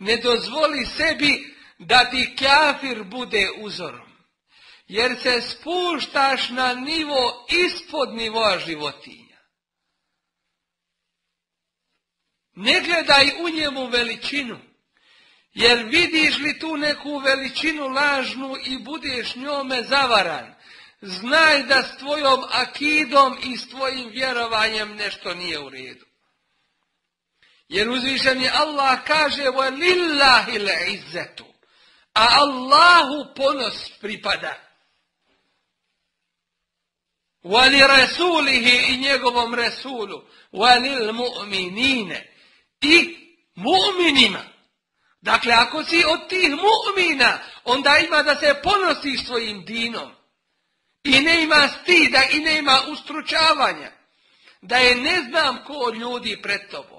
ne dozvoli sebi da ti kafir bude uzorom. Jer se spuštaš na nivo ispod nivoa životinja. Ne gledaj u njemu veličinu. Jer vidiš li tu neku veličinu lažnu i budeš njome zavaran. Znaj da s tvojom akidom i s tvojim vjerovanjem nešto nije u redu. Jer uzvišeni Allah kaže وَلِلَّهِ izzetu, A Allahu ponos pripada. Wali rasulihi i njegovom resulu. Walil mu'minine. I mu'minima. Dakle, ako si od tih mu'mina, onda ima da se ponosiš svojim dinom. I ne ima stida i ne ima ustručavanja. Da je ne znam ko ljudi pred tobom.